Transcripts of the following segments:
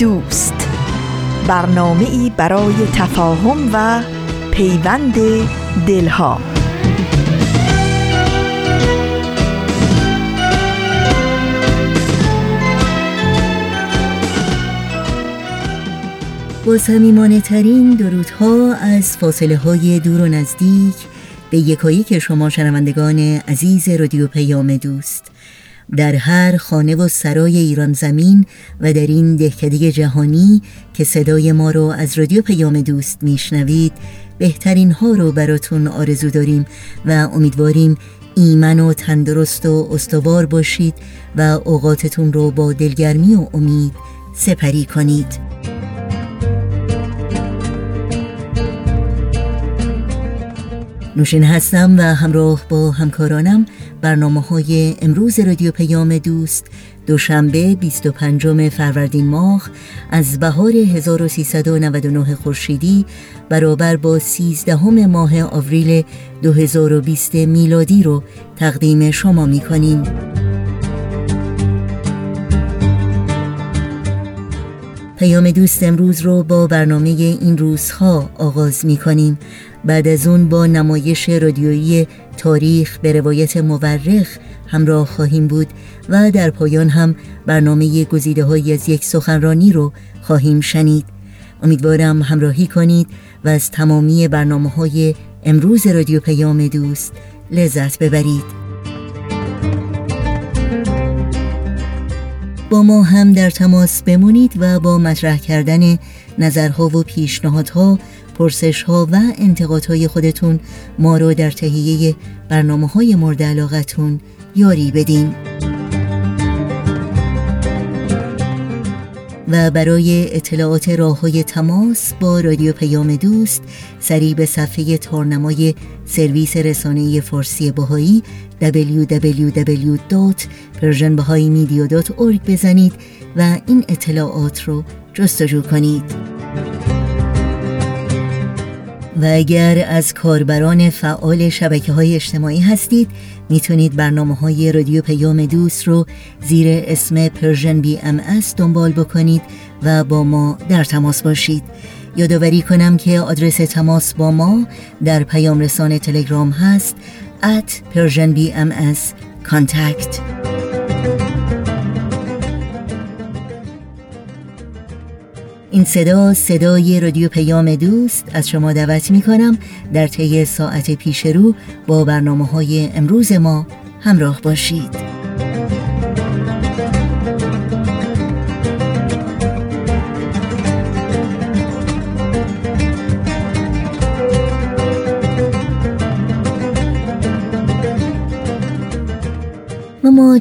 دوست. برنامه ای برای تفاهم و پیوند دلها. با سمیمانه ترین درودها از فاصله های دور و نزدیک به یکایی که شما شنوندگان عزیز رادیو پیام دوست. در هر خانه و سرای ایران زمین و در این دهکده جهانی که صدای ما رو از رادیو پیام دوست میشنوید بهترین ها رو براتون آرزو داریم و امیدواریم ایمن و تندرست و استوار باشید و اوقاتتون رو با دلگرمی و امید سپری کنید. نوشین هستم و همراه با همکارانم برنامه های امروز رادیو پیام دوست دوشنبه 25 فروردین ماه از بهار 1399 خورشیدی برابر با 13 ماه آوریل 2020 میلادی رو تقدیم شما می کنیم. پیام دوست امروز رو با برنامه این روزها آغاز می کنیم بعد از اون با نمایش رادیویی تاریخ به روایت مورخ همراه خواهیم بود و در پایان هم برنامه گزیده های از یک سخنرانی رو خواهیم شنید. امیدوارم همراهی کنید و از تمامی برنامه های امروز رادیو پیام دوست لذت ببرید. با ما هم در تماس بمونید و با مطرح کردن نظرها و پیشنهادها پرسش ها و انتقادهای خودتون ما رو در تهیه برنامه های مورد علاقتون یاری بدین. و برای اطلاعات راه های تماس با رادیو پیام دوست سریع به صفحه تارنمای سرویس رسانه فارسی باهایی www.persianbahaimedia.org بزنید و این اطلاعات رو جستجو کنید. و اگر از کاربران فعال شبکه های اجتماعی هستید می‌تونید برنامه های رادیو پیام دوست رو زیر اسم Persian BMS دنبال بکنید و با ما در تماس باشید. یادآوری کنم که آدرس تماس با ما در پیام رسان تلگرام هست at Persian BMS contact. این صدا صدای رادیو پیام دوست از شما دعوت می کنم در طی ساعت پیش رو با برنامه های امروز ما همراه باشید.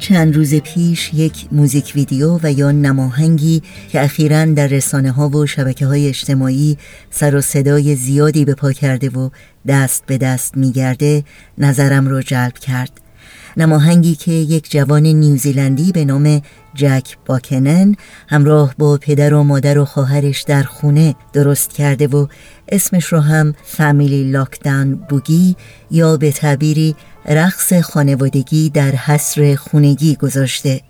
چند روز پیش یک موزیک ویدیو و یا نماهنگی که اخیرا در رسانه ها و شبکه های اجتماعی سر و صدای زیادی به پا کرده و دست به دست میگرده نظرم رو جلب کرد. نماهنگی که یک جوان نیوزیلندی به نام جک باکنن همراه با پدر و مادر و خواهرش در خونه درست کرده و اسمش رو هم فامیلی لاکدان بوگی یا به تعبیری رقص خانوادگی در حصر خونگی گذاشته.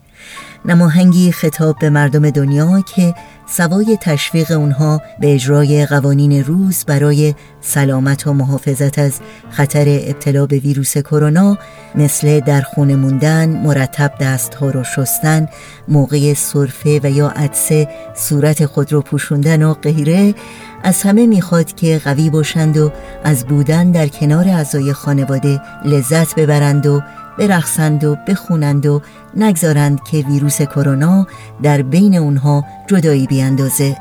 نماهنگی خطاب به مردم دنیا که سوای تشویق اونها به اجرای قوانین روز برای سلامت و محافظت از خطر ابتلا به ویروس کرونا مثل در خونه موندن، مرتب دستها رو شستن، موقع صرفه و یا عدسه صورت خود رو پوشوندن و غیره از همه می‌خواد که قوی باشند و از بودن در کنار اعضای خانواده لذت ببرند و برقصند و بخونند و نگذارند که ویروس کرونا در بین اونها جدایی بیاندازه.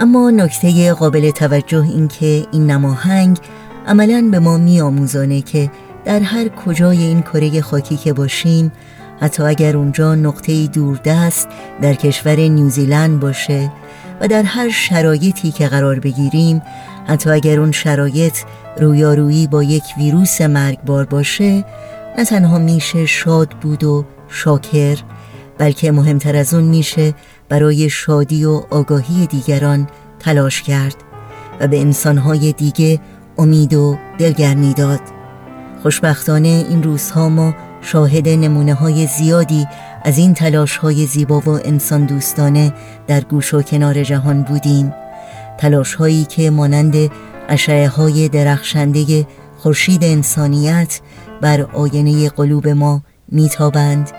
اما نکته قابل توجه این که این نماهنگ عملا به ما میآموزانه که در هر کجای این کره خاکی که باشیم حتی اگر اونجا نقطه دوردست در کشور نیوزیلند باشه و در هر شرایطی که قرار بگیریم حتی اگر اون شرایط رویارویی با یک ویروس مرگبار باشه نه تنها میشه شاد بود و شاکر بلکه مهمتر از اون میشه برای شادی و آگاهی دیگران تلاش کرد و به انسانهای دیگه امید و دلگرمی داد. خوشبختانه این روزها ما شاهد نمونه های زیادی از این تلاش های زیبا و انسان دوستانه در گوش و کنار جهان بودیم. تلاش هایی که مانند اشعه های درخشنده خورشید انسانیت بر آینه قلوب ما میتابند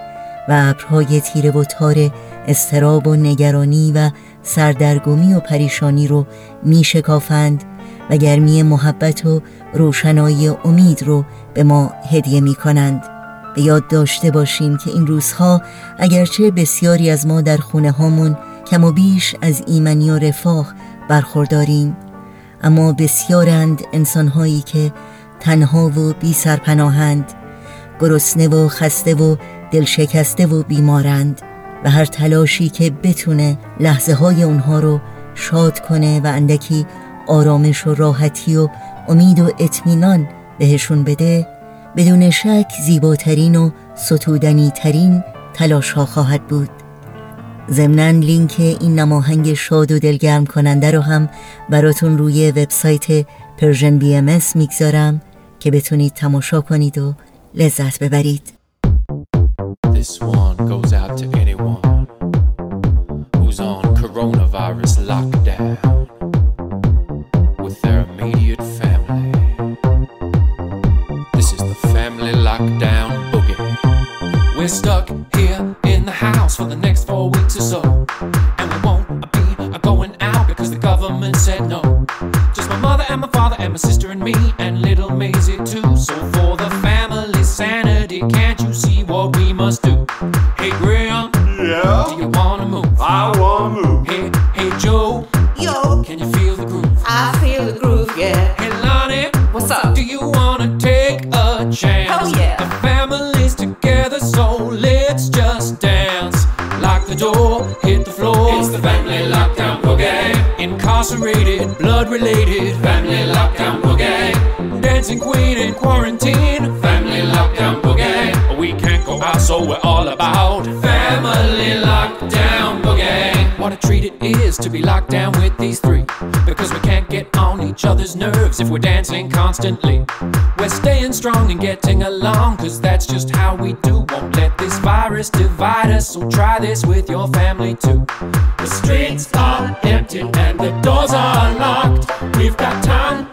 و ابرهای تیره و تار استراب و نگرانی و سردرگمی و پریشانی رو میشکافند و گرمی محبت و روشنایی امید رو به ما هدیه می کنند به یاد داشته باشیم که این روزها اگرچه بسیاری از ما در خونه هامون کم و بیش از ایمنی و رفاه برخورداریم اما بسیارند انسانهایی که تنها و بی سرپناهند گرسنه و خسته و دلشکسته و بیمارند و هر تلاشی که بتونه لحظه های اونها رو شاد کنه و اندکی آرامش و راحتی و امید و اطمینان بهشون بده بدون شک زیباترین و ستودنی ترین تلاش ها خواهد بود. ضمنا لینک این نماهنگ شاد و دلگرم کننده رو هم براتون روی وبسایت Persian BMS می‌گذارم که بتونید تماشا کنید و لذت ببرید. This one goes out to anyone who's on coronavirus lockdown. We're stuck here in the house for the next four weeks or so. And we won't be going out because the government said no. Just my mother and my father and my sister and me if we're dancing constantly. We're staying strong and getting along, cause that's just how we do. Won't let this virus divide us, so try this with your family too. The streets are empty and the doors are locked. We've got time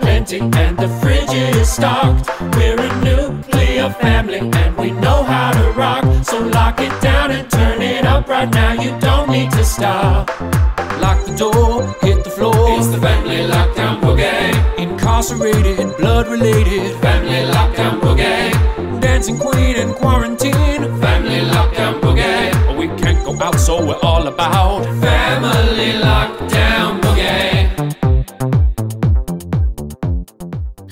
plenty and the fridge is stocked. We're a nuclear family and we know how to rock. So lock it down and turn it up right now. You don't need to stop. Lock the door, hit the floor. It's the family lockdown. Incarcerated, blood related. Family lockdown boogie. Dancing queen in quarantine. Family lockdown boogie. We can't go out, so we're all about family lockdown boogie.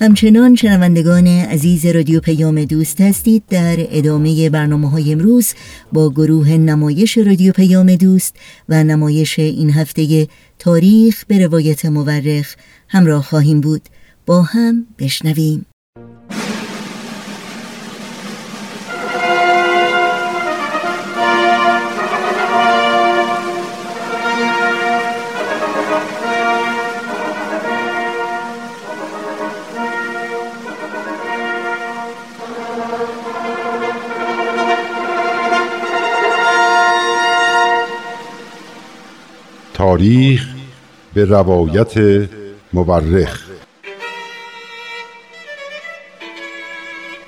همچنان شنوندگان عزیز رادیو پیام دوست هستید در ادامه برنامه های امروز با گروه نمایش رادیو پیام دوست و نمایش این هفته تاریخ به روایت مورخ همراه خواهیم بود هم بشنویم. تاریخ به روایت مورخ.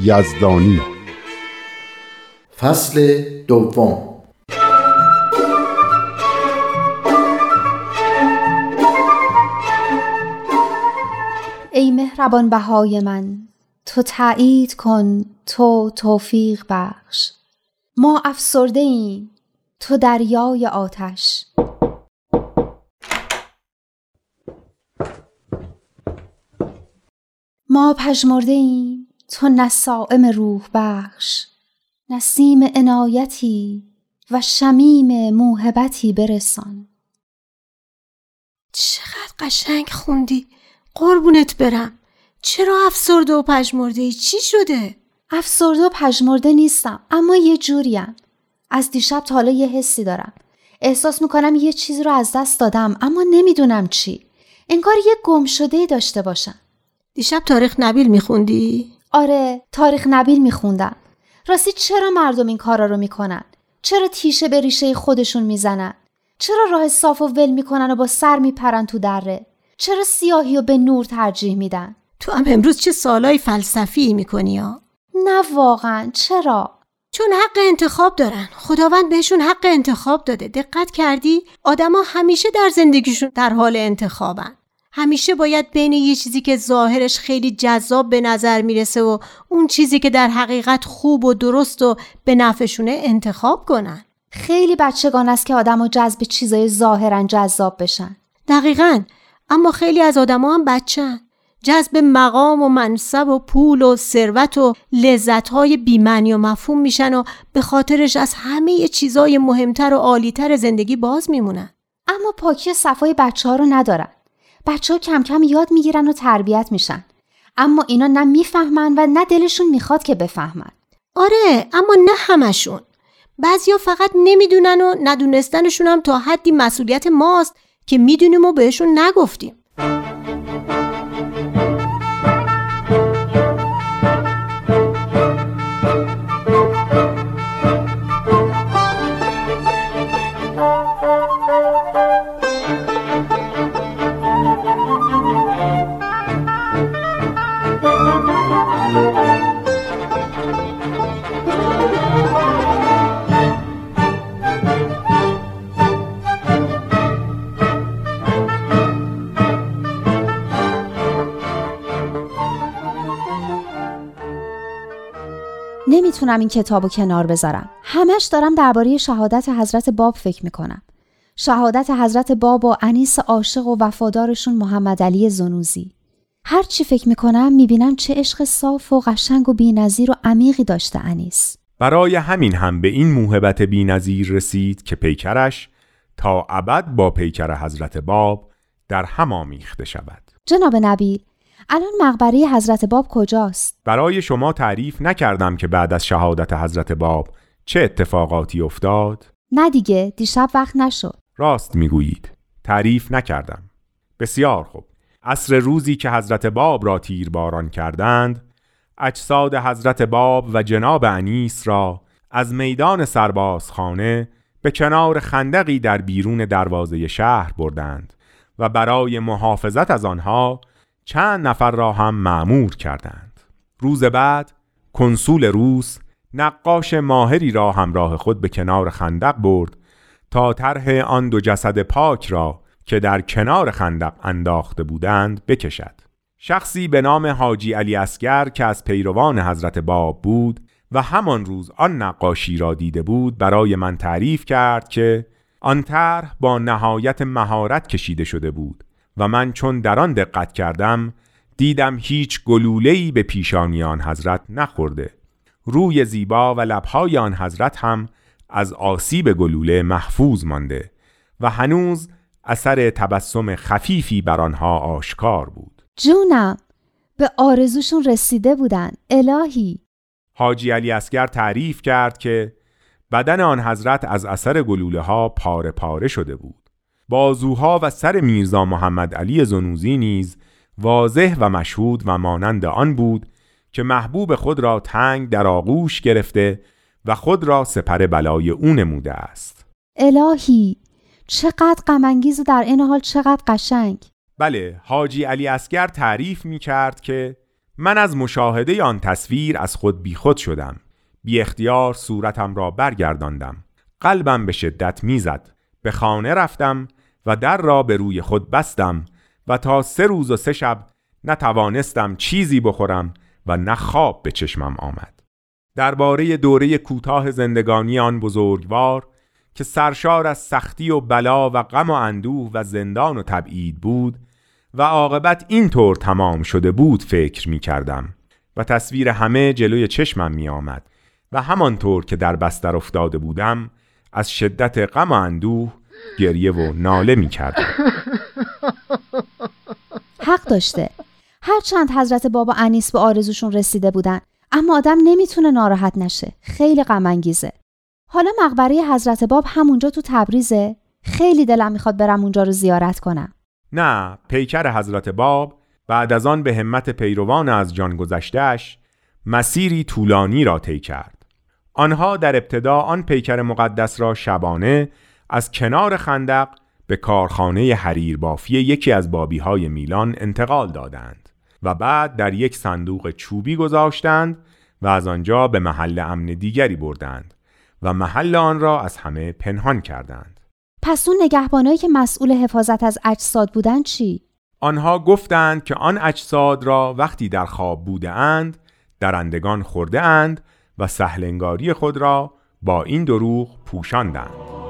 یزدانی. فصل دوم. ای مهربان بهای من تو تایید کن تو توفیق بخش. ما افسرده ایم تو دریای آتش. ما پژمرده ایم تو نسائم روح بخش نسیم عنایتی و شمیم موهبتی برسان. چقدر قشنگ خوندی قربونت برم. چرا افسرده و پژمرده ای چی شده؟ افسرده و پژمرده نیستم اما یه جوریم. از دیشب تا حالا یه حسی دارم. احساس می‌کنم یه چیزی رو از دست دادم اما نمی‌دونم چی. انگار یه گم شده داشته باشم. دیشب تاریخ نبیل میخوندی؟ آره تاریخ نبیل میخوندم. راستی چرا مردم این کارا رو می‌کنن؟ چرا تیشه به ریشه خودشون می‌زنن؟ چرا راه صاف و ول می‌کنن و با سر میپرن تو دره؟ چرا سیاهی و به نور ترجیح میدن؟ تو هم امروز چه سالای فلسفی می‌کنی ها؟ نه واقعا. چرا؟ چون حق انتخاب دارن. خداوند بهشون حق انتخاب داده. دقت کردی؟ آدما همیشه در زندگیشون در حال انتخابن. همیشه باید بین یه چیزی که ظاهرش خیلی جذاب به نظر می‌رسه و اون چیزی که در حقیقت خوب و درست و به نفعشونه انتخاب کنن. خیلی بچگان است که آدم و جذب چیزای ظاهرا جذاب بشن. دقیقا. اما خیلی از آدما هم بچن جذب مقام و منصب و پول و ثروت و لذتهای بیمنی و مفهوم میشن و به خاطرش از همه چیزای مهمتر و عالیتر زندگی باز میمونن. اما پاکی صفای بچه ها رو ندارن. بچه ها کم کم یاد می‌گیرن و تربیت میشن. اما اینا نه می‌فهمن و نه دلشون می‌خواد که بفهمن. آره اما نه همشون. بعضیا فقط نمی‌دونن و ندونستنشون هم تا حدی مسئولیت ماست که می‌دونیم و بهشون نگفتیم. نمی‌تونم این کتابو کنار بذارم. همش دارم درباره شهادت حضرت باب فکر می‌کنم. شهادت حضرت باب و انیس عاشق و وفادارشون محمد علی زنوزی. هر چی فکر می‌کنم می‌بینم چه عشق صاف و قشنگ و بینظیر و عمیقی داشته انیس. برای همین هم به این موهبت بینظیر رسید که پیکرش تا ابد با پیکر حضرت باب در هم آمیخته شود. جناب نبیل الان مقبره حضرت باب کجاست؟ برای شما تعریف نکردم که بعد از شهادت حضرت باب چه اتفاقاتی افتاد؟ نه دیگه دیشب وقت نشد. راست می‌گویید. تعریف نکردم. بسیار خوب. عصر روزی که حضرت باب را تیرباران کردند، اجساد حضرت باب و جناب انیس را از میدان سربازخانه به کنار خندقی در بیرون دروازه شهر بردند و برای محافظت از آنها چند نفر را هم معمور کردند. روز بعد کنسول روس نقاش ماهری را همراه خود به کنار خندق برد تا طرح آن دو جسد پاک را که در کنار خندق انداخته بودند بکشد. شخصی به نام حاجی علی اسگر که از پیروان حضرت باب بود و همان روز آن نقاشی را دیده بود برای من تعریف کرد که آن طرح با نهایت مهارت کشیده شده بود. و من چون در آن دقت کردم دیدم هیچ گلوله‌ای به پیشانی آن حضرت نخورده. روی زیبا و لبهای آن حضرت هم از آسیب گلوله محفوظ مانده و هنوز اثر تبسم خفیفی بر آنها آشکار بود. جونم به آرزوشون رسیده بودن الهی. حاجی علی اسگر تعریف کرد که بدن آن حضرت از اثر گلوله ها پاره پاره شده بود. بازوها و سر میرزا محمد علی زنوزی نیز واضح و مشهود و مانند آن بود که محبوب خود را تنگ در آغوش گرفته و خود را سپر بلای او نموده است. الهی چقدر غمانگیز و در این حال چقدر قشنگ. بله حاجی علی اسگر تعریف می کرد که من از مشاهده آن تصویر از خود بیخود شدم. بی اختیار صورتم را برگرداندم. قلبم به شدت می‌زد. به خانه رفتم و در را به روی خود بستم و تا سه روز و سه شب نتوانستم چیزی بخورم و نه خواب به چشمم آمد. درباره دوره کوتاه زندگانی آن بزرگوار که سرشار از سختی و بلا و غم و اندوه و زندان و تبعید بود و عاقبت اینطور تمام شده بود فکر می کردم و تصویر همه جلوی چشمم می آمد و همانطور که در بستر افتاده بودم از شدت غم و اندوه گریه و ناله می کردم حق داشته. هرچند حضرت بابا انیس به آرزوشون رسیده بودن اما آدم نمی‌تونه ناراحت نشه. خیلی غم انگیزه حالا مقبره حضرت باب همونجا تو تبریزه. خیلی دلم می‌خواد برم اونجا رو زیارت کنم. نه پیکر حضرت باب بعد از آن به همت پیروان از جان گذشتهش مسیری طولانی را طی کرد. آنها در ابتدا آن پیکر مقدس را شبانه از کنار خندق به کارخانه حریر بافی یکی از بابی های میلان انتقال دادند و بعد در یک صندوق چوبی گذاشتند و از آنجا به محل امن دیگری بردند و محل آن را از همه پنهان کردند پس اون نگهبانایی که مسئول حفاظت از اجساد بودن چی؟ آنها گفتند که آن اجساد را وقتی در خواب بوده اند درندگان خورده اند و سهلنگاری خود را با این دروغ پوشاندند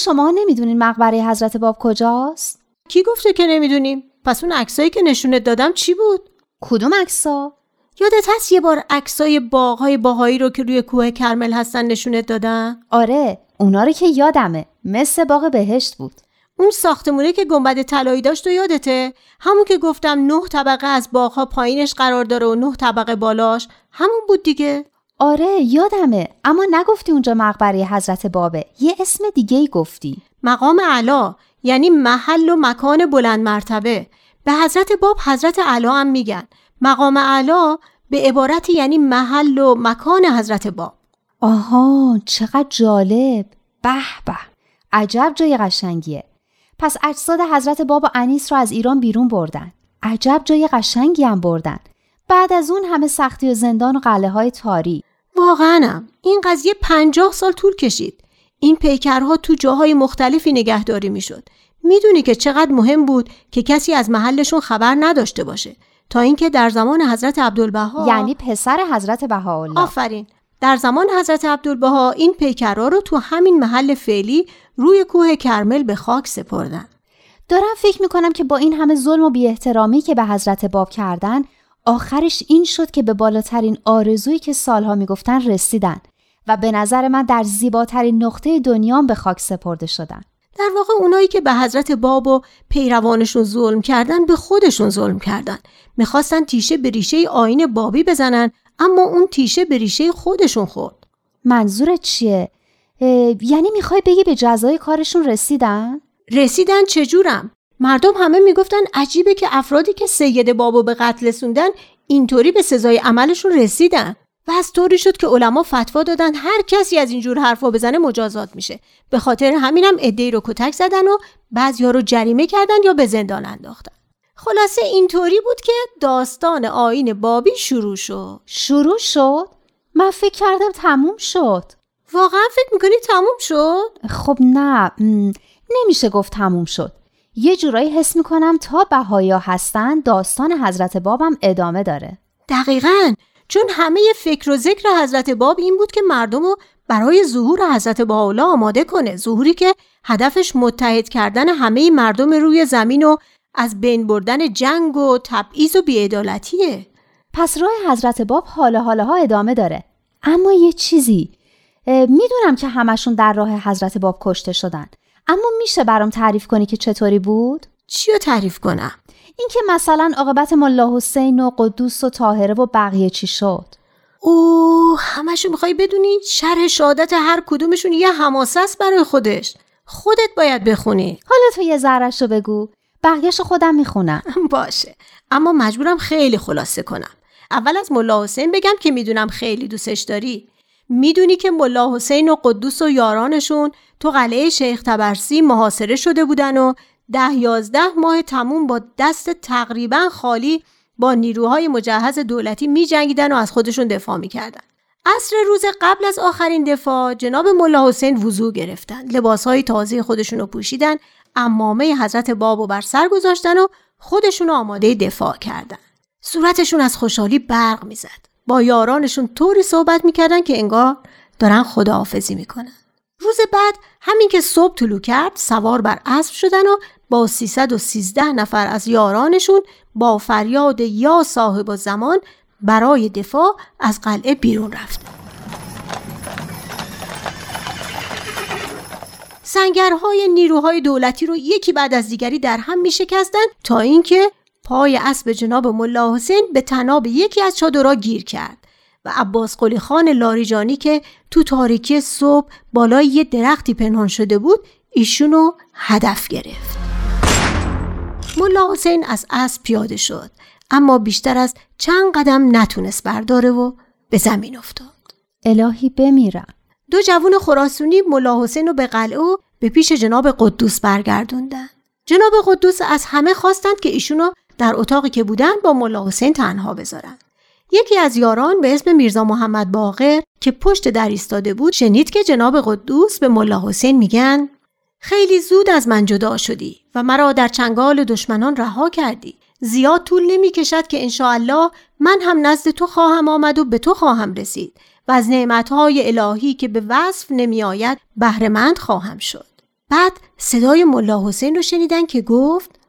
شما نمی‌دونین مقبره حضرت باب کجاست؟ کی گفته که نمی‌دونیم؟ پس اون عکسایی که نشونت دادم چی بود؟ کدوم عکسا؟ یادت هست یه بار عکسای باغهای باهایی رو که روی کوه کرمل هستن نشونت دادم؟ آره اونا رو که یادمه مثل باغ بهشت بود. اون ساختمونه که گنبد طلایی داشت و یادته؟ همون که گفتم نه طبقه از باغها پایینش قرار داره و نه طبقه بالاش همون بود دیگه. آره یادمه. اما نگفتی اونجا مقبره حضرت بابه. یه اسم دیگه ای گفتی. مقام علا یعنی محل و مکان بلند مرتبه. به حضرت باب حضرت علا هم میگن. مقام علا به عبارتی یعنی محل و مکان حضرت باب. آها چقدر جالب. به به. عجب جای قشنگیه. پس اجساد حضرت باب و انیس رو از ایران بیرون بردن. عجب جای قشنگی هم بردن. بعد از اون همه سختی و زندان و قله های تاری واقعا. این قضیه پنجاه سال طول کشید. این پیکرها تو جاهای مختلفی نگهداری می‌شد. می‌دونی که چقدر مهم بود که کسی از محلشون خبر نداشته باشه. تا اینکه در زمان حضرت عبدالبها یعنی پسر حضرت بهاءالله. آفرین. در زمان حضرت عبدالبها این پیکرها رو تو همین محل فعلی روی کوه کرمل به خاک سپردن. دارم فکر می‌کنم که با این همه ظلم و بیاحترامی که به حضرت باب کردن آخرش این شد که به بالاترین آرزویی که سالها می‌گفتن رسیدن و به نظر من در زیباترین نقطه دنیام به خاک سپرده شدن در واقع اونایی که به حضرت باب و پیروانشون ظلم کردن به خودشون ظلم کردن می‌خواستن تیشه به ریشه آین بابی بزنن اما اون تیشه به ریشه خودشون خورد منظورت چیه؟ یعنی می‌خوای بگی به جزای کارشون رسیدن؟ رسیدن چجورم؟ مردم همه می‌گفتن عجیبه که افرادی که سید بابو به قتل رسوندن اینطوری به سزای عملشون رسیدن. و از طوری شد که علما فتوا دادن هر کسی از اینجور حرفا بزنه مجازات میشه. به خاطر همینم عده‌ای رو کتک زدن و بعضیا رو جریمه کردن یا به زندان انداختن. خلاصه اینطوری بود که داستان آین بابی شروع شد. شروع شد؟ من فکر کردم تموم شد. واقعا فکر می‌کنی تموم شد؟ خب نه نمیشه گفت تموم شد. یه جورایی حس می‌کنم تا بهایا هستن داستان حضرت بابم ادامه داره. دقیقا. چون همه فکر و ذکر حضرت باب این بود که مردم رو برای ظهور حضرت باولا آماده کنه. ظهوری که هدفش متحد کردن همه مردم روی زمین و از بین بردن جنگ و تبعیض و بیعدالتیه. پس راه حضرت باب حالا حالا ها ادامه داره. اما یه چیزی می‌دونم که همشون در راه حضرت باب کشته شدن. اما میشه برام تعریف کنی که چطوری بود؟ چی رو تعریف کنم؟ اینکه مثلا عاقبت ملا حسین و قدوس و طاهره و بقیه چی شد؟ او همشو می‌خوای بدونی شرح شهادت هر کدومشون یه حماسه است برای خودش. خودت باید بخونی. حالا تو یه ذرش رو بگو. بقیهش خودم می‌خونم. باشه. اما مجبورم خیلی خلاصه کنم. اول از ملا حسین بگم که می‌دونم خیلی دوستش داری. می‌دونی که ملا حسین و قدوس و یارانشون تو قلعه شیخ تبرسی محاصره شده بودن و ده یازده ماه تموم با دست تقریبا خالی با نیروهای مجهز دولتی می جنگیدن و از خودشون دفاع می‌کردن. عصر روز قبل از آخرین دفاع جناب ملا حسین وضوع گرفتن. لباسهای تازه خودشون رو پوشیدن. امامه حضرت بابو بر سر گذاشتن و خودشون آماده دفاع کردن. صورتشون از خوشحالی برق می‌زد. با یارانشون طوری صحبت می‌کردن که انگار دارن خداحافظی می‌کنن. روز بعد همین که صبح طلوع کرد سوار بر اسب شدن و با 313 نفر از یارانشون با فریاد یا صاحب زمان برای دفاع از قلعه بیرون رفت. سنگرهای نیروهای دولتی رو یکی بعد از دیگری در هم می شکستن تا اینکه پای اسب جناب ملا حسین به تناب یکی از چادرها گیر کرد و عباس قلی خان لاریجانی که تو تاریکی صبح بالای یه درختی پنهان شده بود ایشونو هدف گرفت. ملا حسین از اسب پیاده شد اما بیشتر از چند قدم نتونست برداره و به زمین افتاد. الهی بمیرم. دو جوون خراسونی ملا حسین رو به قلعه و به پیش جناب قدوس برگردوندن. جناب قدوس از همه خواستند که ایشونو در اتاقی که بودن با ملا حسین تنها بذارن. یکی از یاران به اسم میرزا محمد باقر که پشت در ایستاده بود شنید که جناب قدوس به ملا حسین میگن خیلی زود از من جدا شدی و مرا در چنگال دشمنان رها کردی زیاد طول نمی کشد که انشاءالله من هم نزد تو خواهم آمد و به تو خواهم رسید و از نعمتهای الهی که به وصف نمی آید بهرهمند خواهم شد بعد صدای ملا حسین رو شنیدن که گفت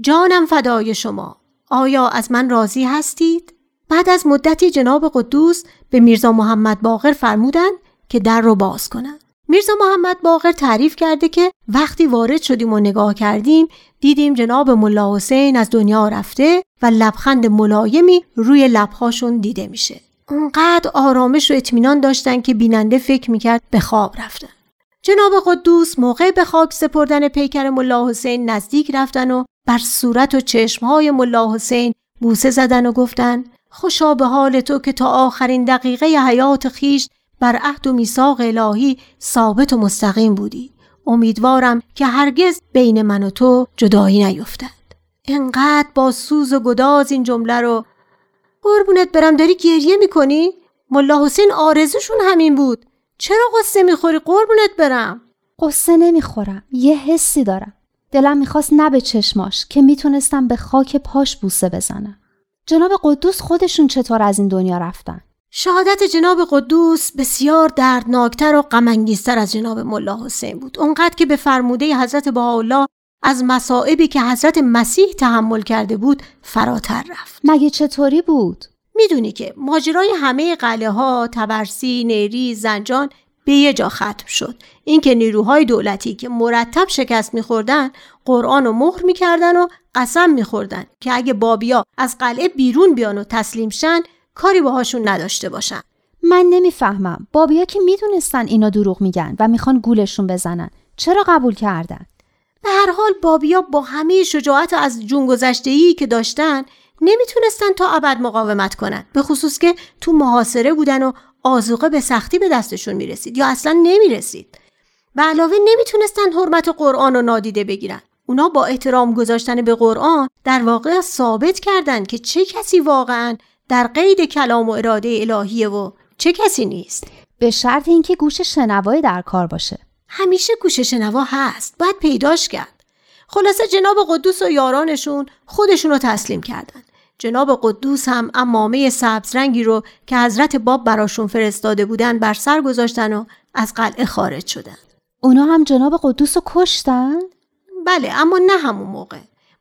جانم فدای شما آیا از من راضی هستید؟ بعد از مدتی جناب قدوس به میرزا محمد باقر فرمودند که در رو باز کنند. میرزا محمد باقر تعریف کرده که وقتی وارد شدیم و نگاه کردیم دیدیم جناب ملا حسین از دنیا رفته و لبخند ملایمی روی لبهاشون دیده میشه. اونقدر آرامش و اطمینان داشتن که بیننده فکر می‌کرد به خواب رفتن. جناب قدوس موقع به خاک سپردن پیکر ملا حسین نزدیک رفتن و بر صورت و چشمهای ملا حسین بوسه زدن و گفتن خوشا به حال تو که تا آخرین دقیقه حیات خیش بر عهد و میثاق الهی ثابت و مستقیم بودی. امیدوارم که هرگز بین من و تو جدایی نیفتد. انقدر با سوز و گداز این جمله رو. قربونت برم داری گریه می‌کنی؟ ملا حسین آرزوشون همین بود. چرا قصه می‌خوری؟ قربونت برم؟ قصه نمی‌خورم یه حسی دارم. دلم می‌خواست نه به چشماش که می‌تونستم به خاک پاش بوسه بزنم. جناب قدوس خودشون چطور از این دنیا رفتن؟ شهادت جناب قدوس بسیار دردناکتر و غمانگیزتر از جناب ملا حسین بود. اونقدر که به فرموده حضرت بهاءالله از مصائبی که حضرت مسیح تحمل کرده بود فراتر رفت. مگه چطوری بود؟ می‌دونی که ماجرای همه قلعه ها تبرسی نیری زنجان به یه جا ختم شد. اینکه نیروهای دولتی که مرتب شکست میخوردن قرآن رو مهر می‌کردن و قسم میخوردن که اگه بابیا از قلعه بیرون بیان و تسلیم شن کاری باهاشون نداشته باشن. من نمی‌فهمم. بابیا که می‌دونستن اینا دروغ میگن و می‌خوان گولشون بزنن. چرا قبول کردن؟ به هر حال بابیا با همه شجاعت از جون گذشته که داشتن نمی‌تونستن تا ابد مقاومت کنن. به خصوص که تو محاصره بودن و آزوقه به سختی به دستشون می‌رسید یا اصلا نمی‌رسید؟ و علاوه نمی‌تونستن حرمت قرآن رو نادیده بگیرن. اونا با احترام گذاشتن به قرآن در واقع ثابت کردند که چه کسی واقعا در قید کلام و اراده الهیه و چه کسی نیست. به شرط اینکه گوش شنوایی در کار باشه. همیشه گوش شنوا هست. باید پیداش کرد. خلاصه جناب قدوس و یارانشون خودشون رو تسلیم کردن. جناب قدوس هم امامه سبز رنگی رو که حضرت باب براشون فرستاده بودن بر سر گذاشتن و از قلعه خارج شدن. اونا هم جناب قدوس رو کشتن؟ بله اما نه همون موقع.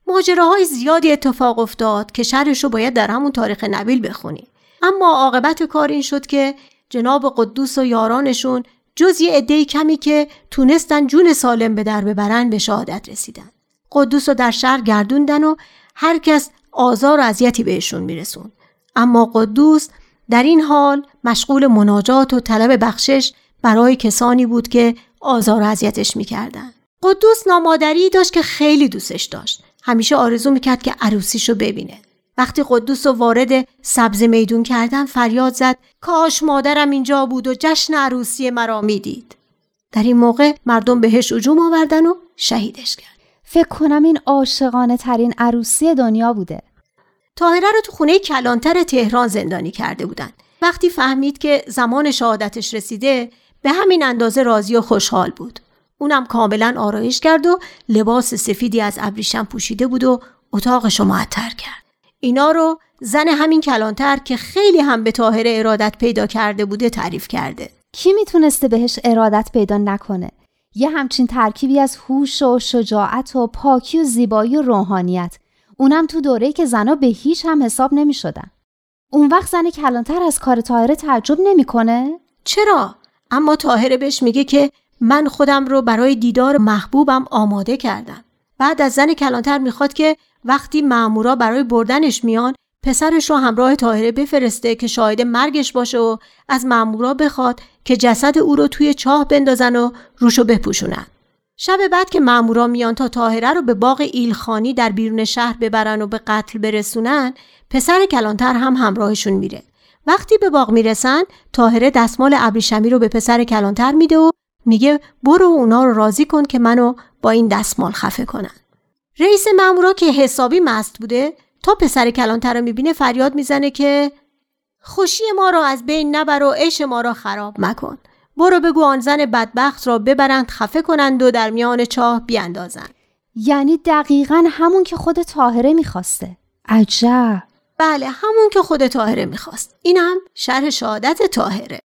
ماجراهای زیادی اتفاق افتاد که شرش رو باید در همون تاریخ نبیل بخونی. اما عاقبت کار این شد که جناب قدوس و یارانشون جز یه عده کمی که تونستن جون سالم به در ببرن به شهادت رسیدن. قدوس رو در شهر گردوندن و هر کس آزار و اذیتی بهشون میرسون اما قدوس در این حال مشغول مناجات و طلب بخشش برای کسانی بود که آزار و اذیتش می‌کردن قدوس نامادری داشت که خیلی دوستش داشت. همیشه آرزو می‌کرد که عروسیشو ببینه. وقتی قدوس رو وارد سبز میدون کردن فریاد زد کاش مادرم اینجا بود و جشن عروسی مرا می‌دید. در این موقع مردم بهش هجوم آوردن و شهیدش کرد فکر کنم این عاشقانه ترین عروسی دنیا بوده. تاهره رو تو خونه کلانتر تهران زندانی کرده بودن. وقتی فهمید که زمان شهادتش رسیده به همین اندازه راضی و خوشحال بود. اونم کاملا آرایش کرد و لباس سفیدی از ابریشم پوشیده بود و اتاقش رو معطر کرد. اینا رو زن همین کلانتر که خیلی هم به تاهره ارادت پیدا کرده بوده تعریف کرده. کی می‌تونسته بهش ارادت پیدا نکنه؟ یه همچین ترکیبی از هوش و شجاعت و پاکی و زیبایی و روحانیت اونم تو دوره که زنا به هیچ هم حساب نمی شدن. اون وقت زن کلانتر از کار تاهره تعجب نمی‌کنه؟ چرا؟ اما تاهره بهش میگه که من خودم رو برای دیدار محبوبم آماده کردم. بعد از زن کلانتر می‌خواد که وقتی مامورا برای بردنش میان پسرش رو همراه تاهره بفرسته که شاهد مرگش باشه و از مامورا بخواد که جسد او رو توی چاه بندازن و روشو بپوشونن. شب بعد که مامورا میان تا تاهره رو به باغ ایلخانی در بیرون شهر ببرن و به قتل برسونن پسر کلانتر هم همراهشون میره وقتی به باغ می‌رسن تاهره دستمال ابریشمی رو به پسر کلانتر میده و میگه برو اونا رو راضی کن که منو با این دستمال خفه کنن رئیس مامورا که حسابی مست بوده تا پسر کلانتر رو می‌بینه فریاد می‌زنه که خوشی ما را از بین نبر و عیش ما را خراب مکن. برو بگو آن زن بدبخت را ببرند خفه کنند و در میان چاه بیاندازند یعنی دقیقا همون که خود تاهره می‌خواسته. عجب. بله همون که خود تاهره می‌خواست. این هم شرح شهادت تاهره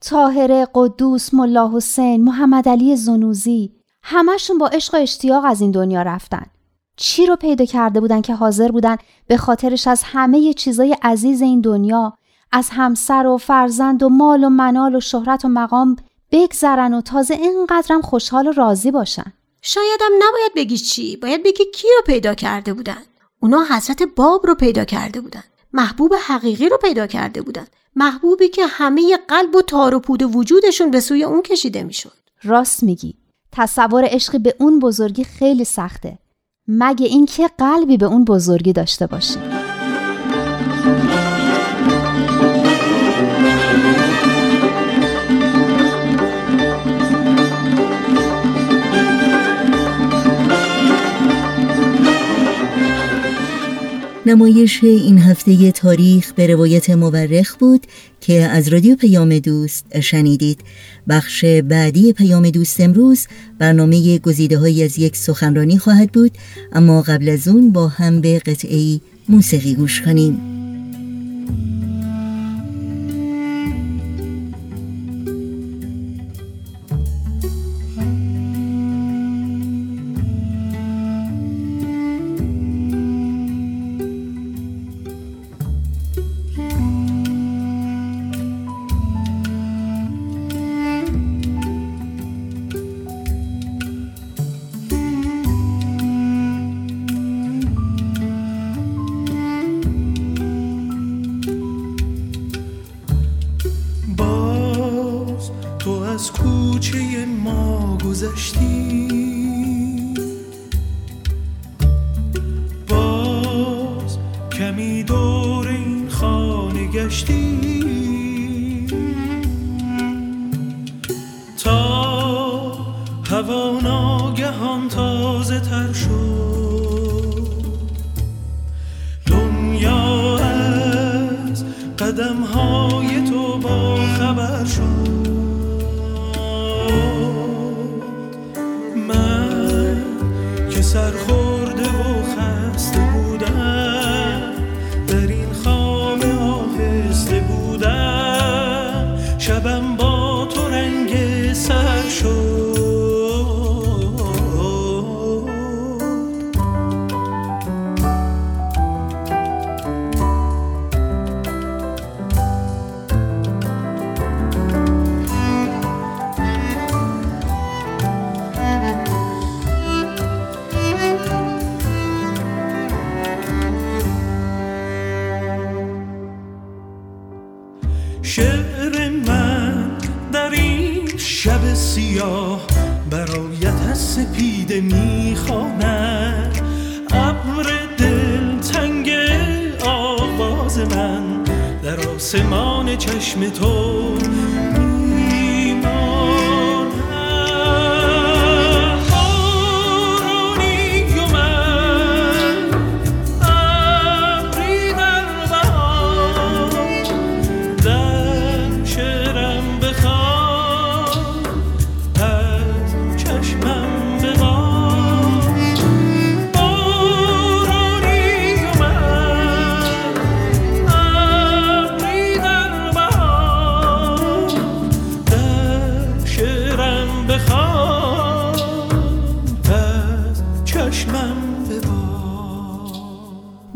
تاهره قدوس ملا حسین محمد علی زنوزی همشون با عشق و اشتیاق از این دنیا رفتن. چی رو پیدا کرده بودن که حاضر بودن به خاطرش از همه چیزای عزیز این دنیا از همسر و فرزند و مال و منال و شهرت و مقام بگذرن و تازه اینقدرم خوشحال و راضی باشن؟ شایدم نباید بگی چی باید بگی کی رو پیدا کرده بودن. اونا حضرت باب رو پیدا کرده بودن محبوب حقیقی رو پیدا کرده بودن محبوبی که همه قلب و تار و پود وجودشون به سوی اون کشیده می‌شد. راست میگی. تصور عشقی به اون بزرگی خیلی سخته. مگه اینکه قلبی به اون بزرگی داشته باشه نمایش این هفته تاریخ به روایت مورخ بود که از رادیو پیام دوست شنیدید. بخش بعدی پیام دوست امروز برنامه گزیده های از یک سخنرانی خواهد بود اما قبل از اون با هم به قطعه موسیقی گوش کنیم.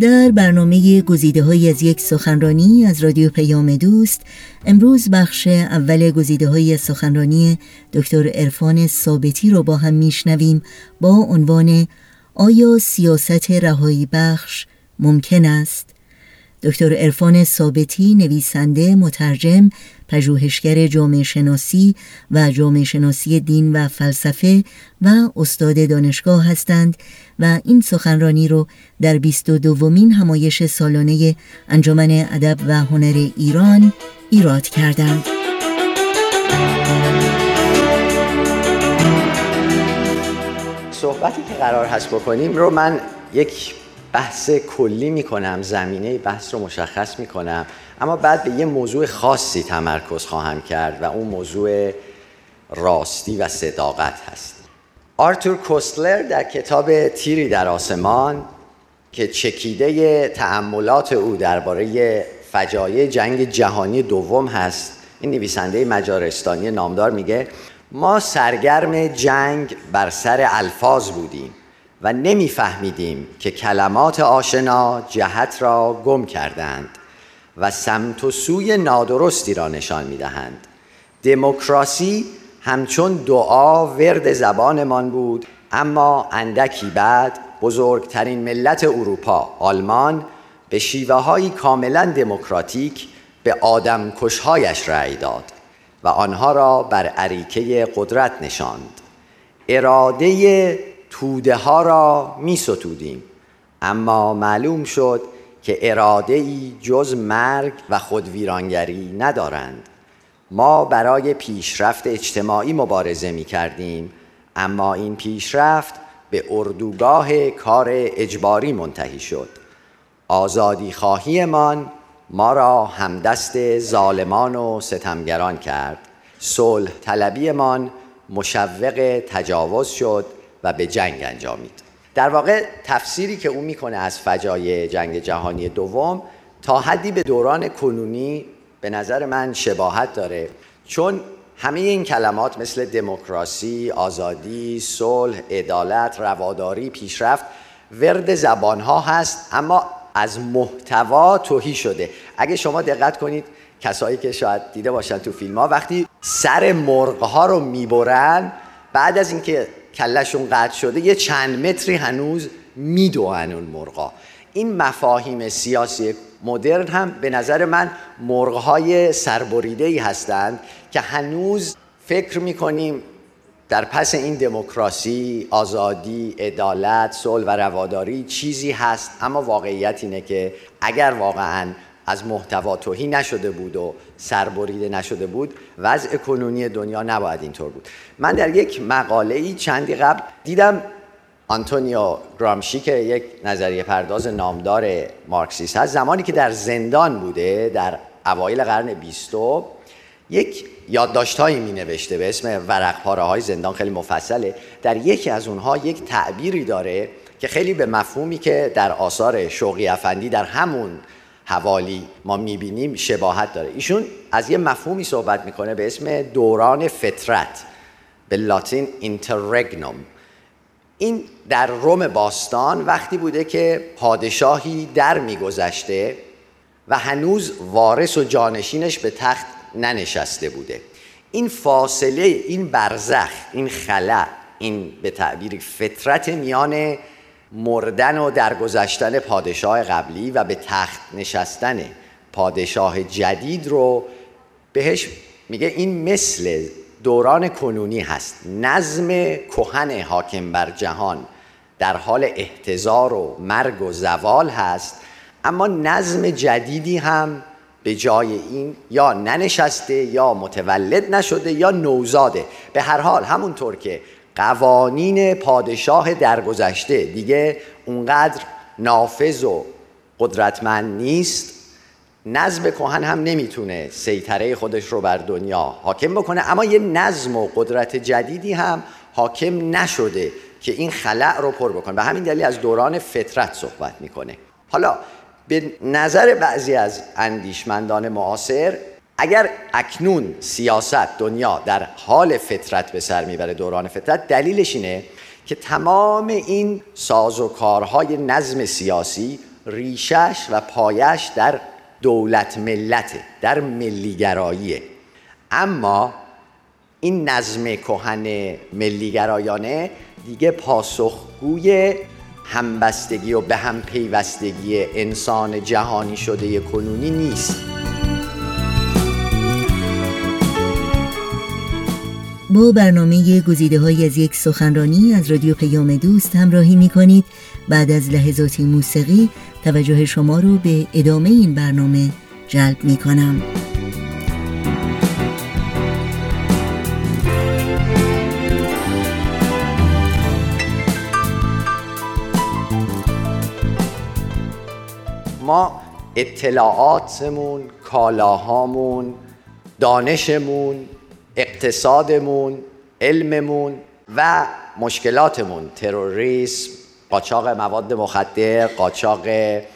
در برنامه گزیده های از یک سخنرانی از رادیو پیام دوست امروز بخش اول گزیده های سخنرانی دکتر ارفان ثابتی رو با هم میشنویم با عنوان آیا سیاست رهایی بخش ممکن است؟ دکتر ارفان ثابتی نویسنده مترجم پژوهشگر جامعه شناسی و جامعه شناسی دین و فلسفه و استاد دانشگاه هستند و این سخنرانی رو در 22 دومین همایش سالانه انجمن ادب و هنر ایران ایراد کردند. صحبتی که قرار هست بکنیم رو من یک بحث کلی می‌کنم زمینه بحث رو مشخص می‌کنم. اما بعد به یه موضوع خاصی تمرکز خواهم کرد و اون موضوع راستی و صداقت هست. آرتور کوستلر در کتاب تیری در آسمان که چکیده تأملات او درباره فجایع جنگ جهانی دوم هست این نویسنده مجارستانی نامدار میگه ما سرگرم جنگ بر سر الفاظ بودیم. و نمیفهمیدیم که کلمات آشنا جهت را گم کردند و سمت و سوی نادرستی را نشان می‌دهند. دموکراسی همچون دعا ورد زبانمان بود اما اندکی بعد بزرگترین ملت اروپا آلمان به شیوه های کاملا دموکراتیک به آدم کشهایش رأی داد و آنها را بر عریکه قدرت نشاند. اراده توده ها را می ستودیم اما معلوم شد که اراده ای جز مرگ و خودویرانگری ندارند. ما برای پیشرفت اجتماعی مبارزه می کردیم اما این پیشرفت به اردوگاه کار اجباری منتهی شد. آزادی خواهیمان ما را همدست ظالمان و ستمگران کرد. صلح طلبیمان مشوق تجاوز شد و به جنگ انجامید. در واقع تفسیری که او می‌کنه از فجای جنگ جهانی دوم تا حدی به دوران کنونی به نظر من شباهت داره چون همه این کلمات مثل دموکراسی، آزادی، صلح، عدالت، رواداری، پیشرفت ورد زبانها هست اما از محتوا توهی شده. اگه شما دقت کنید کسایی که شاید دیده باشن تو فیلم ها وقتی سر مرغ ها رو می‌برن بعد از اینکه کلشون قطع شده یه چند متری هنوز میدوهن اون مرغا. این مفاهیم سیاسی مدرن هم به نظر من مرغهای سربریده ای هستند که هنوز فکر می‌کنیم در پس این دموکراسی، آزادی، عدالت، صلح و رواداری چیزی هست اما واقعیت اینه که اگر واقعا از محتوا توهی نشده بود و سربریده نشده بود وضع کنونی دنیا نباید اینطور بود. من در یک مقاله ای چندی قبل دیدم آنتونیو گرامشی که یک نظریه پرداز نامدار مارکسیست هست زمانی که در زندان بوده در اوایل قرن بیستو یک یادداشتهایی می نوشته به اسم ورق پاره های زندان خیلی مفصله. در یکی از اونها یک تعبیری داره که خیلی به مفهومی که در آثار شوقی افندی در همون حوالی ما می‌بینیم شباهت داره. ایشون از یه مفهومی صحبت می‌کنه به اسم دوران فطرت به لاتین اینتررگنوم این در روم باستان وقتی بوده که پادشاهی در میگذشته و هنوز وارث و جانشینش به تخت ننشسته بوده. این فاصله این برزخ این خلا این به تعبیر فطرت میان مردن و درگذشتن پادشاه قبلی و به تخت نشستن پادشاه جدید رو بهش میگه این مثل دوران کنونی هست. نظم کهن حاکم بر جهان در حال احتضار و مرگ و زوال هست اما نظم جدیدی هم به جای این یا ننشسته یا متولد نشده یا نوزاده. به هر حال همونطور که قوانین پادشاه درگذشته. دیگه اونقدر نافذ و قدرتمند نیست. نظم کهن هم نمی‌تونه سیطره خودش رو بر دنیا حاکم بکنه. اما یه نظم و قدرت جدیدی هم حاکم نشده که این خلع رو پر بکنه. به همین دلیل از دوران فطرت صحبت می‌کنه. حالا به نظر بعضی از اندیشمندان معاصر اگر اکنون سیاست دنیا در حال فطرت به سر می‌بره دوران فطرت دلیلش اینه که تمام این سازوکارهای نظم سیاسی ریشش و پایش در دولت ملته در ملیگراییه. اما این نظم کهن ملیگرایانه دیگه پاسخگوی همبستگی و به هم پیوستگی انسان جهانی شده کنونی نیست. با برنامه گزیده های از یک سخنرانی از رادیو پیام دوست همراهی می کنید بعد از لحظاتی موسیقی توجه شما رو به ادامه این برنامه جلب می کنم ما اطلاعاتمون کالاهامون دانشمون اقتصادمون علممون و مشکلاتمون. تروریسم قاچاق مواد مخدر قاچاق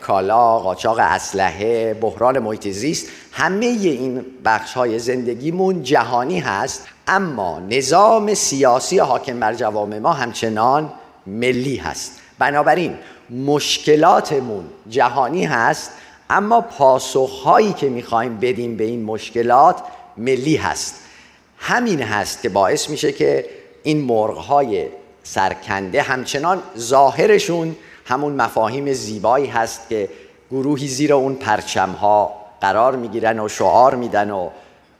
کالا قاچاق اسلحه بحران محیط زیست همه این بخش های زندگیمون جهانی هست. اما نظام سیاسی حاکم بر جوامع ما همچنان ملی هست. بنابراین مشکلاتمون جهانی هست اما پاسخهایی که می‌خوایم بدیم به این مشکلات ملی هست. همین هست که باعث میشه که این مرغهای سرکنده همچنان ظاهرشون همون مفاهیم زیبایی هست که گروهی زیر اون پرچمها قرار می‌گیرن و شعار میدن و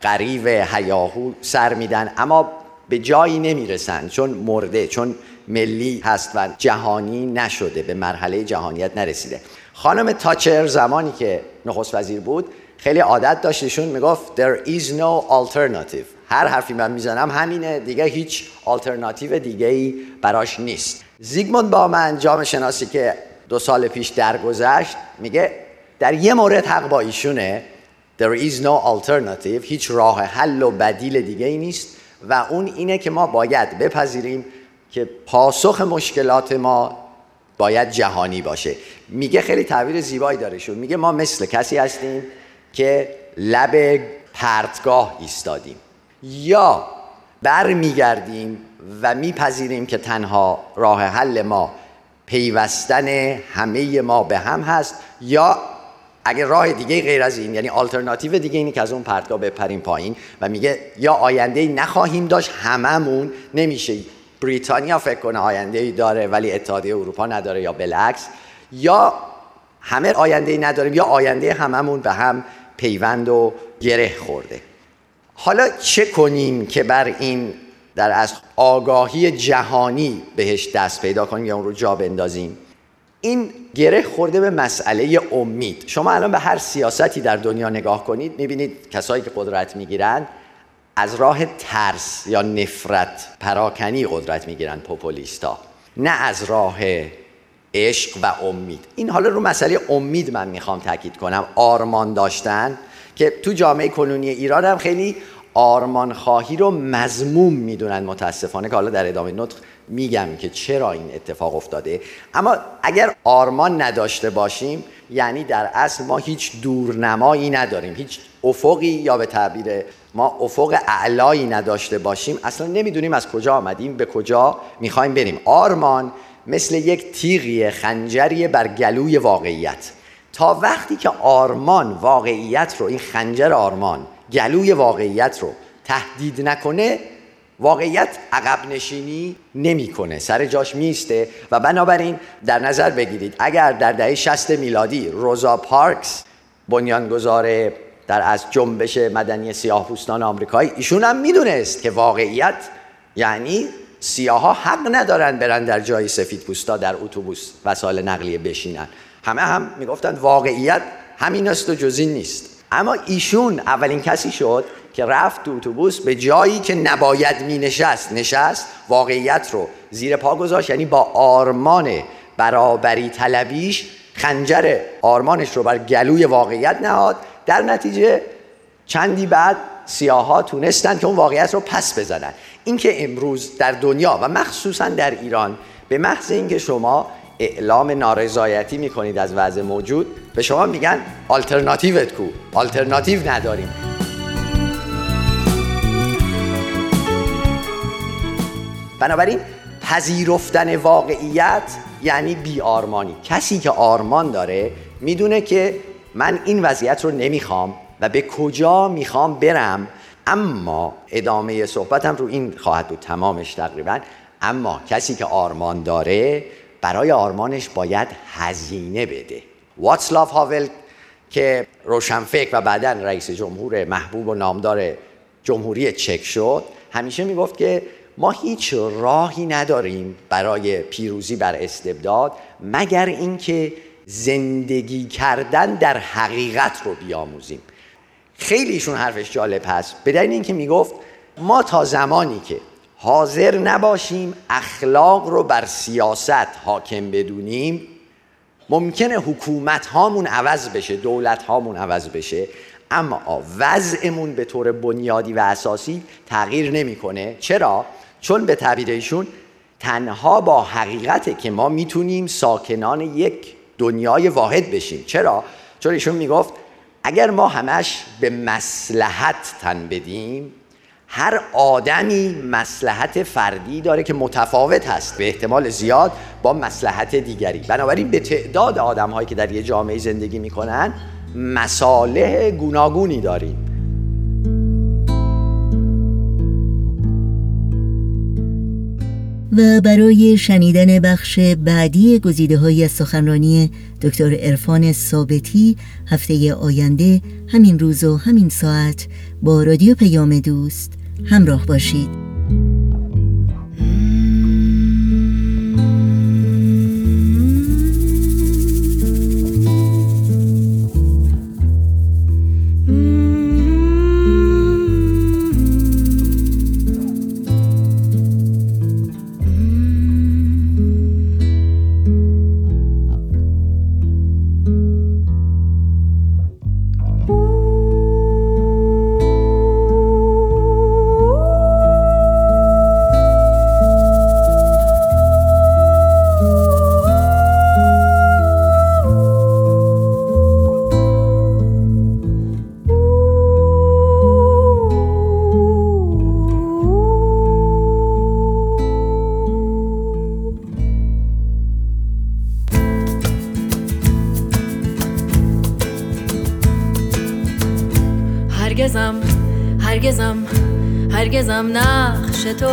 قریب هیاهو سر میدن. اما به جایی نمی‌رسن چون مرده چون ملی هست و جهانی نشده به مرحله جهانیت نرسیده. خانم تاچر زمانی که نخست وزیر بود خیلی عادت داشتشون می‌گفت there is no alternative. هر حرفی من می‌زنم همینه. دیگه هیچ آلترناتیو دیگه ای براش نیست. زیگموند من جامعه شناسی که دو سال پیش درگذشت میگه در یه مورد حق با ایشونه. There is no alternative هیچ راه حل و بدیل دیگه ای نیست و اون اینه که ما باید بپذیریم که پاسخ مشکلات ما باید جهانی باشه. میگه خیلی تعبیر زیبایی داره شون میگه ما مثل کسی هستیم که لب پرتگاه ایستادیم. یا برمیگردیم و میپذیریم که تنها راه حل ما پیوستن همه ما به هم هست یا اگه راه دیگه غیر از این یعنی آلترناتیو دیگه اینی که از اون پرتگاه بپریم پایین و میگه یا آینده نخواهیم داشت هممون نمیشه. بریتانیا فکر کنه آینده داره ولی اتحادیه اروپا نداره یا بالعکس. یا همه آینده ای نداریم یا آینده هممون به هم پیوند و گره خورده. حالا چه کنیم که بر این در از آگاهی جهانی بهش دست پیدا کنیم یا اون رو جا بندازیم؟ این گره خورده به مسئله امید. شما الان به هر سیاستی در دنیا نگاه کنید می‌بینید کسایی که قدرت می‌گیرند از راه ترس یا نفرت پراکنی قدرت می‌گیرن پوپولیستا نه از راه عشق و امید. این حالا رو مسئله امید من می‌خوام تاکید کنم. آرمان داشتن که تو جامعه کنونی ایران هم خیلی آرمان خواهی رو مزموم می‌دونن متاسفانه که حالا در ادامه نطق میگم که چرا این اتفاق افتاده. اما اگر آرمان نداشته باشیم یعنی در اصل ما هیچ دورنمایی نداریم هیچ افقی یا به تعبیر ما افق اعلایی نداشته باشیم اصلا نمی‌دونیم از کجا آمدیم به کجا می‌خوایم بریم. آرمان مثل یک تیغی خنجری بر گلوی واقعیت. تا وقتی که آرمان واقعیت رو این خنجر آرمان گلوی واقعیت رو تهدید نکنه واقعیت عقب نشینی نمی‌کنه سر جاش میسته و بنابراین در نظر بگیرید اگر در دهه 60 میلادی روزا پارکس بنیانگذار در از جنبش مدنی سیاه پوستان آمریکایی ایشون هم می‌دونست که واقعیت یعنی سیاها حق ندارن برن در جای سفید پوستا در اتوبوس وسایل نقلیه بشینن. همه هم می‌گفتن واقعیت همین است و جزی نیست. اما ایشون اولین کسی شد که رفت تو اتوبوس به جایی که نباید می نشست نشست واقعیت رو زیر پا گذاشت یعنی با آرمان برابری طلبیش خنجر آرمانش رو بر گلوی واقعیت نهاد. در نتیجه چندی بعد سیاها تونستن که اون واقعیت رو پس بزنن. اینکه امروز در دنیا و مخصوصا در ایران به محض اینکه شما اعلام نارضایتی می‌کنید از وضع موجود. به شما میگن آلترناتیوت کو. آلترناتیو نداریم. بنابراین پذیرفتن واقعیت یعنی بی آرمانی کسی که آرمان داره می‌دونه که من این وضعیت رو نمی‌خوام و به کجا می‌خوام برم. اما ادامه صحبتم رو این خواهد بود. تمامش تقریبا. اما کسی که آرمان داره برای آرمانش باید هزینه بده. واتسلاف هاول که روشنفکر و بعدا رئیس جمهور محبوب و نامدار جمهوری چک شد همیشه می‌گفت که ما هیچ راهی نداریم برای پیروزی بر استبداد مگر اینکه زندگی کردن در حقیقت رو بیاموزیم. خیلی ایشون حرفش جالب هست. به دلیل اینکه می‌گفت ما تا زمانی که حاضر نباشیم اخلاق رو بر سیاست حاکم بدونیم. ممکنه حکومت هامون عوض بشه دولت هامون عوض بشه اما وضعمون به طور بنیادی و اساسی تغییر نمی‌کنه. چرا؟ چون به تعبیر ایشون تنها با حقیقت که ما می‌تونیم ساکنان یک دنیای واحد بشیم. چرا؟ چون ایشون می‌گفت اگر ما همش به مسلحت تن بدیم هر آدمی مسلحت فردی داره که متفاوت هست به احتمال زیاد با مسلحت دیگری. بنابراین به تعداد آدم هایی که در یه جامعه زندگی می‌کنن مساله گوناگونی داریم. و برای شنیدن بخش بعدی گزیده های سخنرانی دکتر ارفان ثابتی هفته آینده همین روز و همین ساعت با رادیو پیام دوست. همراه باشید.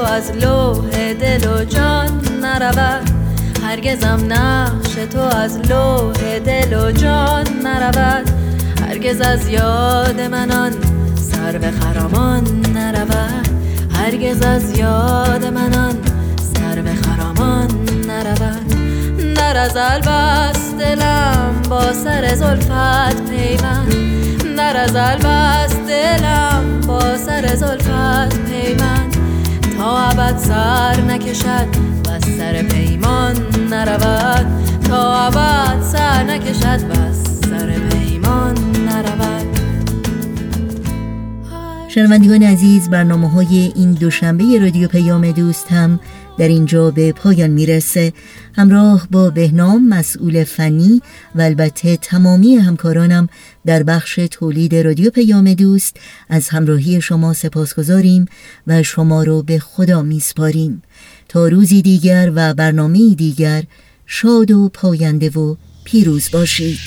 از لوح دل و جان نرود. هرگزم نقش تو از لوح دل و جان نرود. هرگز از یاد منان سر به خرامان نرود. هرگز از یاد منان سر به خرامان نرود. در از البست دلم با سر زلفت پیوند. در از البست دلم با سر زلفت پیوند. تا ابد سر نکشد و سر پیمان نرود. تا ابد سر نکشد و سر پیمان نرود. شنوندگان عزیز برنامه های این دوشنبه رادیو پیام دوست هم در اینجا به پایان می‌رسه. همراه با بهنام مسئول فنی و البته تمامی همکارانم در بخش تولید رادیو پیام دوست از همراهی شما سپاسگزاریم و شما رو به خدا میسپاریم. تا روزی دیگر و برنامه دیگر شاد و پاینده و پیروز باشید.